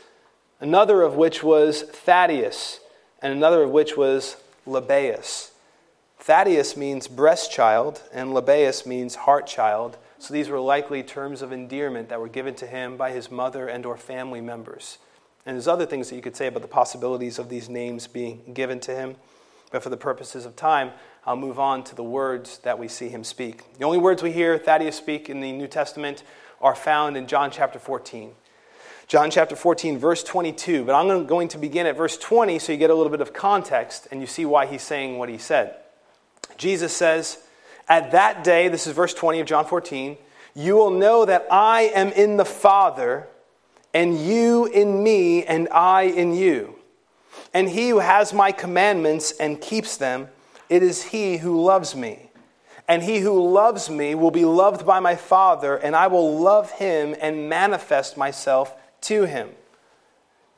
Speaker 1: another of which was Thaddeus, and another of which was Lebbaeus. Thaddeus means breast child, and Lebbaeus means heart child. So these were likely terms of endearment that were given to him by his mother and or family members. And there's other things that you could say about the possibilities of these names being given to him. But for the purposes of time, I'll move on to the words that we see him speak. The only words we hear Thaddeus speak in the New Testament are found in John chapter 14. John chapter 14, verse 22. But I'm going to begin at verse 20 so you get a little bit of context and you see why he's saying what he said. Jesus says, at that day, this is verse 20 of John 14, you will know that I am in the Father, and you in me, and I in you. And he who has my commandments and keeps them, it is he who loves me. And he who loves me will be loved by my Father, and I will love him and manifest myself to him.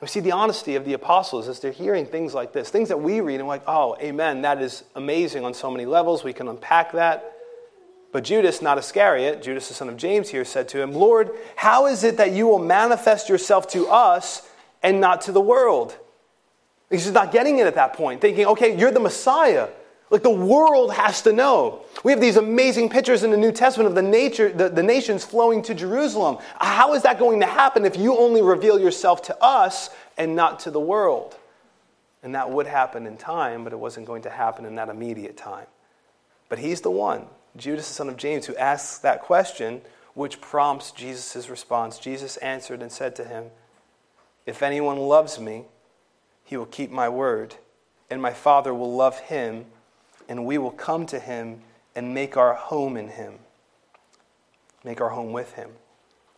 Speaker 1: We see the honesty of the apostles as they're hearing things like this, things that we read and we're like, oh, amen, that is amazing on so many levels. We can unpack that. But Judas, not Iscariot, Judas the son of James here, said to him, Lord, how is it that you will manifest yourself to us and not to the world? He's just not getting it at that point, thinking, okay, you're the Messiah. Like the world has to know. We have these amazing pictures in the New Testament of the, nature, the, the nations flowing to Jerusalem. How is that going to happen if you only reveal yourself to us and not to the world? And that would happen in time, but it wasn't going to happen in that immediate time. But he's the one Judas, the son of James, who asks that question, which prompts Jesus' response. Jesus answered and said to him, If anyone loves me, he will keep my word, and my Father will love him, and we will come to him and make our home in him. Make our home with him.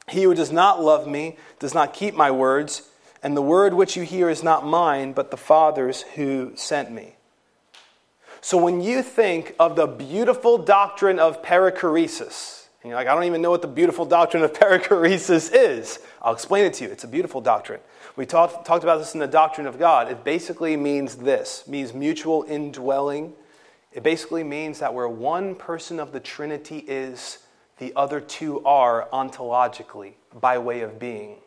Speaker 1: He who does not love me does not keep my words, and the word which you hear is not mine, but the Father's who sent me. So when you think of the beautiful doctrine of perichoresis, and you're like, I don't even know what the beautiful doctrine of perichoresis is, I'll explain it to you. It's a beautiful doctrine. We talked, talked about this in the doctrine of God. It basically means this means mutual indwelling. It basically means that where one person of the Trinity is, the other two are ontologically, by way of being.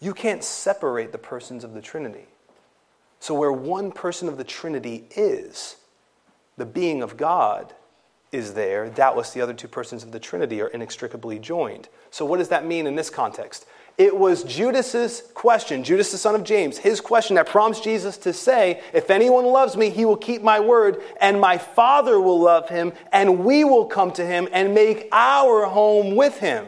Speaker 1: You can't separate the persons of the Trinity. So, where one person of the Trinity is, the being of God is there, doubtless the other two persons of the Trinity are inextricably joined. So, what does that mean in this context? It was Judas's question, Judas the son of James, his question that prompts Jesus to say, If anyone loves me, he will keep my word, and my Father will love him, and we will come to him and make our home with him.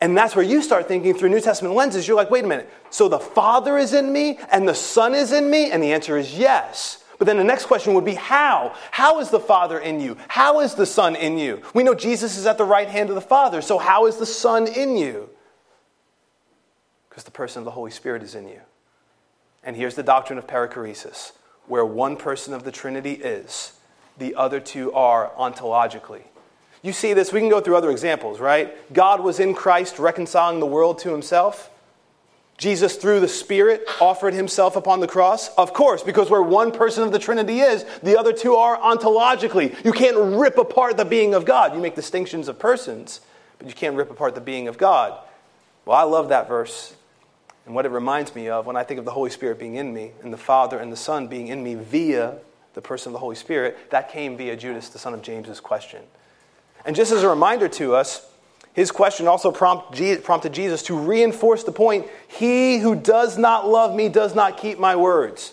Speaker 1: And that's where you start thinking through New Testament lenses. You're like, wait a minute, so the Father is in me, and the Son is in me? And the answer is yes. But then the next question would be how? How is the Father in you? How is the Son in you? We know Jesus is at the right hand of the Father, so how is the Son in you? Because the person of the Holy Spirit is in you. And here's the doctrine of perichoresis where one person of the Trinity is, the other two are ontologically. You see this, we can go through other examples, right? God was in Christ reconciling the world to himself. Jesus, through the Spirit, offered himself upon the cross? Of course, because where one person of the Trinity is, the other two are ontologically. You can't rip apart the being of God. You make distinctions of persons, but you can't rip apart the being of God. Well, I love that verse. And what it reminds me of when I think of the Holy Spirit being in me, and the Father and the Son being in me via the person of the Holy Spirit, that came via Judas, the son of James's question. And just as a reminder to us, his question also prompted Jesus to reinforce the point He who does not love me does not keep my words.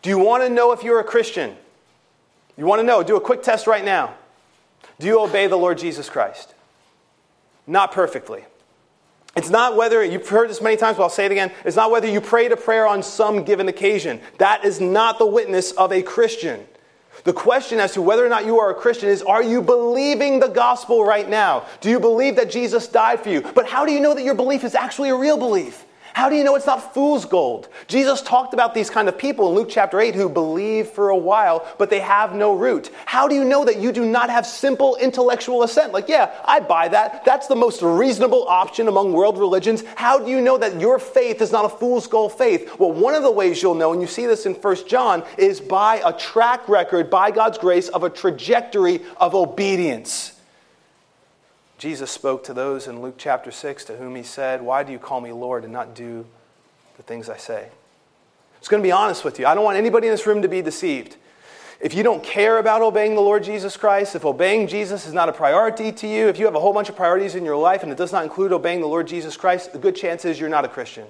Speaker 1: Do you want to know if you're a Christian? You want to know? Do a quick test right now. Do you obey the Lord Jesus Christ? Not perfectly. It's not whether, you've heard this many times, but I'll say it again. It's not whether you prayed a prayer on some given occasion. That is not the witness of a Christian. The question as to whether or not you are a Christian is are you believing the gospel right now? Do you believe that Jesus died for you? But how do you know that your belief is actually a real belief? How do you know it's not fool's gold? Jesus talked about these kind of people in Luke chapter 8 who believe for a while, but they have no root. How do you know that you do not have simple intellectual assent? Like, yeah, I buy that. That's the most reasonable option among world religions. How do you know that your faith is not a fool's gold faith? Well, one of the ways you'll know, and you see this in 1 John, is by a track record, by God's grace, of a trajectory of obedience. Jesus spoke to those in Luke chapter 6 to whom he said, Why do you call me Lord and not do the things I say? I'm just going to be honest with you. I don't want anybody in this room to be deceived. If you don't care about obeying the Lord Jesus Christ, if obeying Jesus is not a priority to you, if you have a whole bunch of priorities in your life and it does not include obeying the Lord Jesus Christ, the good chance is you're not a Christian.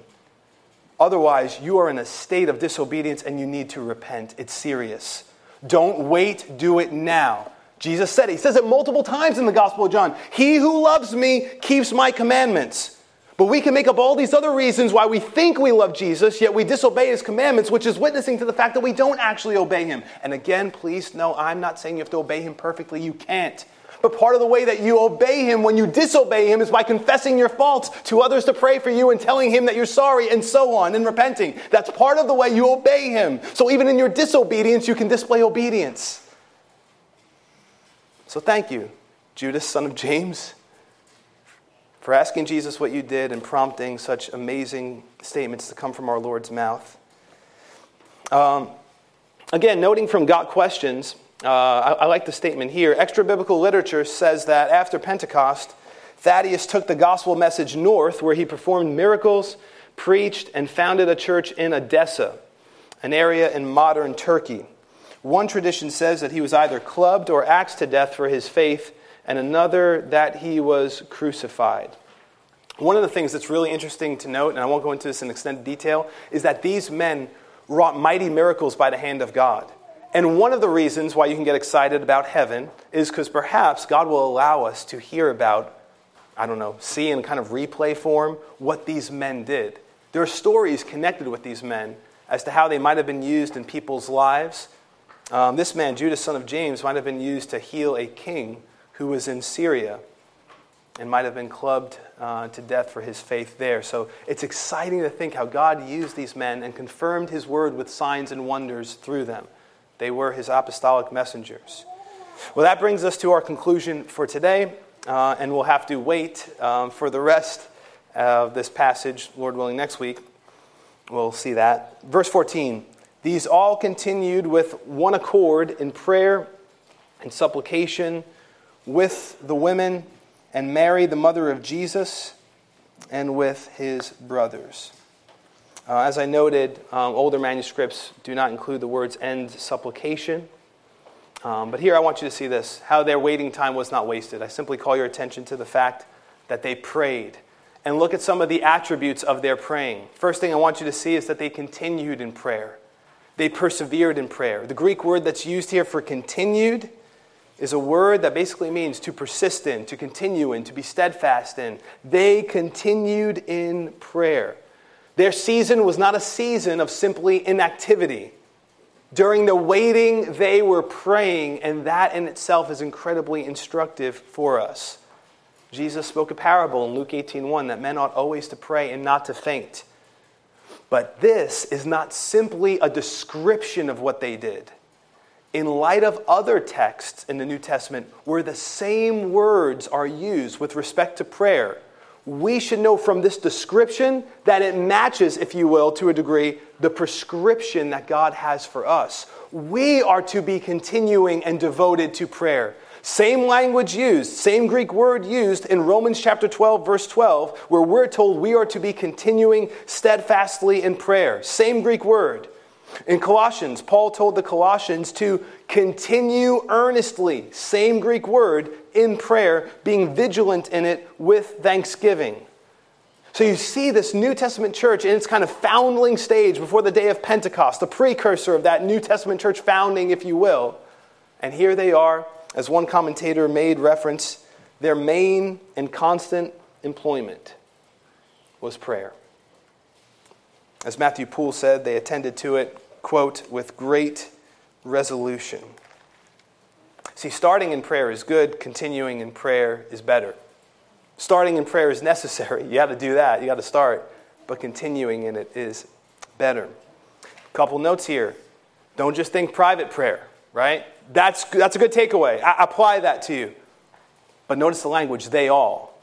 Speaker 1: Otherwise, you are in a state of disobedience and you need to repent. It's serious. Don't wait, do it now. Jesus said, He says it multiple times in the Gospel of John He who loves me keeps my commandments. But we can make up all these other reasons why we think we love Jesus, yet we disobey his commandments, which is witnessing to the fact that we don't actually obey him. And again, please know, I'm not saying you have to obey him perfectly. You can't. But part of the way that you obey him when you disobey him is by confessing your faults to others to pray for you and telling him that you're sorry and so on and repenting. That's part of the way you obey him. So even in your disobedience, you can display obedience. So thank you, Judas, son of James, for asking Jesus what you did and prompting such amazing statements to come from our Lord's mouth. Um, again, noting from Got Questions, uh, I, I like the statement here. Extra biblical literature says that after Pentecost, Thaddeus took the gospel message north, where he performed miracles, preached, and founded a church in Edessa, an area in modern Turkey. One tradition says that he was either clubbed or axed to death for his faith, and another that he was crucified. One of the things that's really interesting to note, and I won't go into this in extended detail, is that these men wrought mighty miracles by the hand of God. And one of the reasons why you can get excited about heaven is because perhaps God will allow us to hear about, I don't know, see in kind of replay form what these men did. There are stories connected with these men as to how they might have been used in people's lives. Um, this man, Judas, son of James, might have been used to heal a king who was in Syria and might have been clubbed uh, to death for his faith there. So it's exciting to think how God used these men and confirmed his word with signs and wonders through them. They were his apostolic messengers. Well, that brings us to our conclusion for today, uh, and we'll have to wait um, for the rest of this passage, Lord willing, next week. We'll see that. Verse 14 These all continued with one accord in prayer and supplication with the women and Mary, the mother of Jesus, and with his brothers. Uh, as I noted, um, older manuscripts do not include the words end supplication. Um, but here I want you to see this how their waiting time was not wasted. I simply call your attention to the fact that they prayed. And look at some of the attributes of their praying. First thing I want you to see is that they continued in prayer. They persevered in prayer. The Greek word that's used here for continued is a word that basically means to persist in, to continue in, to be steadfast in. They continued in prayer. Their season was not a season of simply inactivity. During the waiting, they were praying, and that in itself is incredibly instructive for us. Jesus spoke a parable in Luke 18:1 that men ought always to pray and not to faint. But this is not simply a description of what they did. In light of other texts in the New Testament where the same words are used with respect to prayer, we should know from this description that it matches, if you will, to a degree, the prescription that God has for us. We are to be continuing and devoted to prayer. Same language used, same Greek word used in Romans chapter 12, verse 12, where we're told we are to be continuing steadfastly in prayer. Same Greek word. In Colossians, Paul told the Colossians to continue earnestly, same Greek word, in prayer, being vigilant in it with thanksgiving. So you see this New Testament church in its kind of foundling stage before the day of Pentecost, the precursor of that New Testament church founding, if you will. And here they are, as one commentator made reference, their main and constant employment was prayer. As Matthew Poole said, they attended to it, quote, with great resolution. See, starting in prayer is good, continuing in prayer is better. Starting in prayer is necessary. You got to do that, you got to start, but continuing in it is better. Couple notes here. Don't just think private prayer, right? That's, that's a good takeaway. I, apply that to you. But notice the language, they all.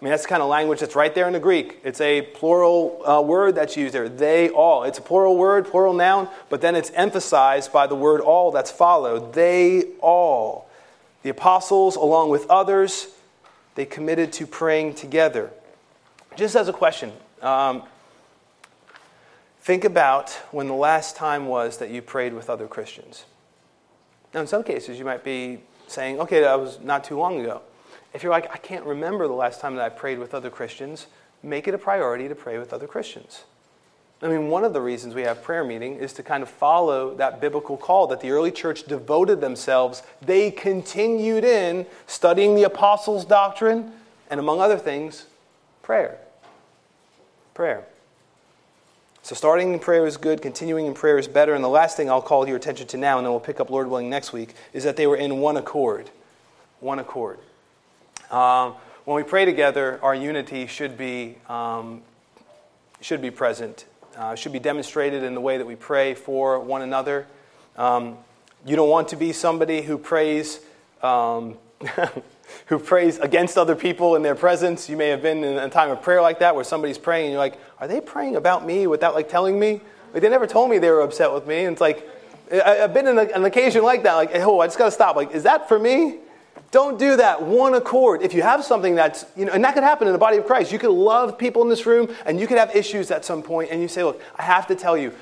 Speaker 1: I mean, that's the kind of language that's right there in the Greek. It's a plural uh, word that's used there. They all. It's a plural word, plural noun, but then it's emphasized by the word all that's followed. They all. The apostles, along with others, they committed to praying together. Just as a question, um, think about when the last time was that you prayed with other Christians. Now, in some cases, you might be saying, okay, that was not too long ago. If you're like, I can't remember the last time that I prayed with other Christians, make it a priority to pray with other Christians. I mean, one of the reasons we have prayer meeting is to kind of follow that biblical call that the early church devoted themselves. They continued in studying the apostles' doctrine and, among other things, prayer. prayer. So, starting in prayer is good, continuing in prayer is better. And the last thing I'll call your attention to now, and then we'll pick up, Lord willing, next week, is that they were in one accord. One accord. Um, when we pray together, our unity should be, um, should be present, uh, should be demonstrated in the way that we pray for one another. Um, you don't want to be somebody who prays. Who prays against other people in their presence. You may have been in a time of prayer like that where somebody's praying and you're like, are they praying about me without like telling me? Like they never told me they were upset with me. And it's like, I've been in an occasion like that. Like, oh, I just got to stop. Like, is that for me? Don't do that. One accord. If you have something that's, you know, and that could happen in the body of Christ. You could love people in this room and you could have issues at some point and you say, look, I have to tell you,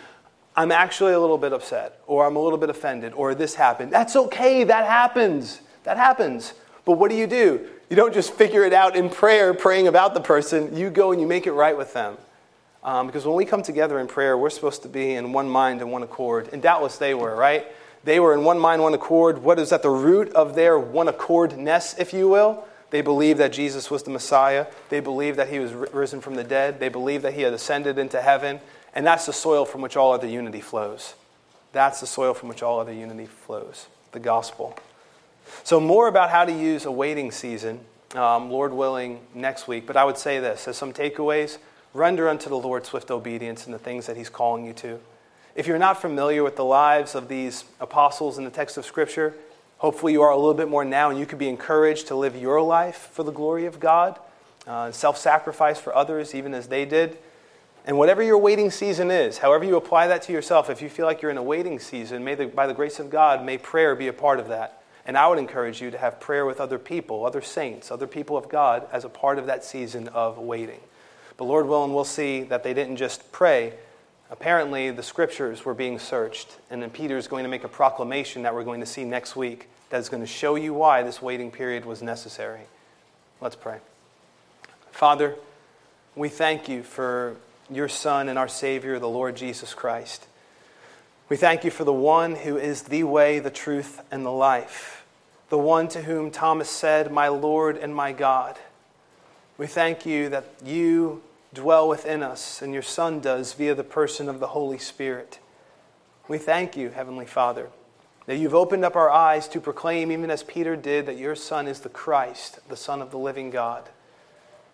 Speaker 1: I'm actually a little bit upset or I'm a little bit offended or this happened. That's okay. That happens. That happens. But what do you do? You don't just figure it out in prayer, praying about the person. You go and you make it right with them. Um, because when we come together in prayer, we're supposed to be in one mind and one accord. And doubtless they were, right? They were in one mind, one accord. What is at the root of their one accordness, if you will? They believed that Jesus was the Messiah. They believed that he was risen from the dead. They believed that he had ascended into heaven. And that's the soil from which all other unity flows. That's the soil from which all other unity flows the gospel. So, more about how to use a waiting season, um, Lord willing, next week. But I would say this as some takeaways render unto the Lord swift obedience in the things that He's calling you to. If you're not familiar with the lives of these apostles in the text of Scripture, hopefully you are a little bit more now, and you could be encouraged to live your life for the glory of God, uh, self sacrifice for others, even as they did. And whatever your waiting season is, however you apply that to yourself, if you feel like you're in a waiting season, may the, by the grace of God, may prayer be a part of that. And I would encourage you to have prayer with other people, other saints, other people of God as a part of that season of waiting. But Lord willing, we'll see that they didn't just pray. Apparently, the scriptures were being searched. And then Peter is going to make a proclamation that we're going to see next week that is going to show you why this waiting period was necessary. Let's pray. Father, we thank you for your Son and our Savior, the Lord Jesus Christ. We thank you for the one who is the way, the truth, and the life the one to whom Thomas said, My Lord and my God. We thank you that you dwell within us and your Son does via the person of the Holy Spirit. We thank you, Heavenly Father, that you've opened up our eyes to proclaim, even as Peter did, that your Son is the Christ, the Son of the living God.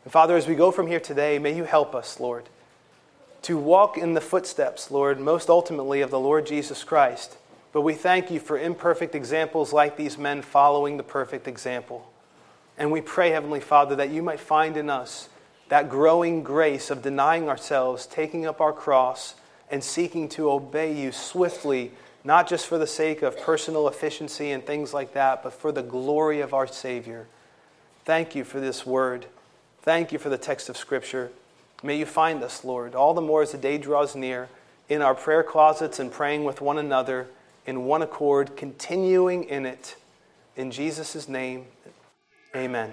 Speaker 1: And Father, as we go from here today, may you help us, Lord, to walk in the footsteps, Lord, most ultimately of the Lord Jesus Christ but we thank you for imperfect examples like these men following the perfect example. And we pray, Heavenly Father, that you might find in us that growing grace of denying ourselves, taking up our cross, and seeking to obey you swiftly, not just for the sake of personal efficiency and things like that, but for the glory of our Savior. Thank you for this word. Thank you for the text of Scripture. May you find us, Lord, all the more as the day draws near, in our prayer closets and praying with one another in one accord, continuing in it. In Jesus' name, amen.